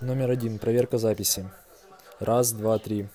номер один. Проверка записи. Раз два три.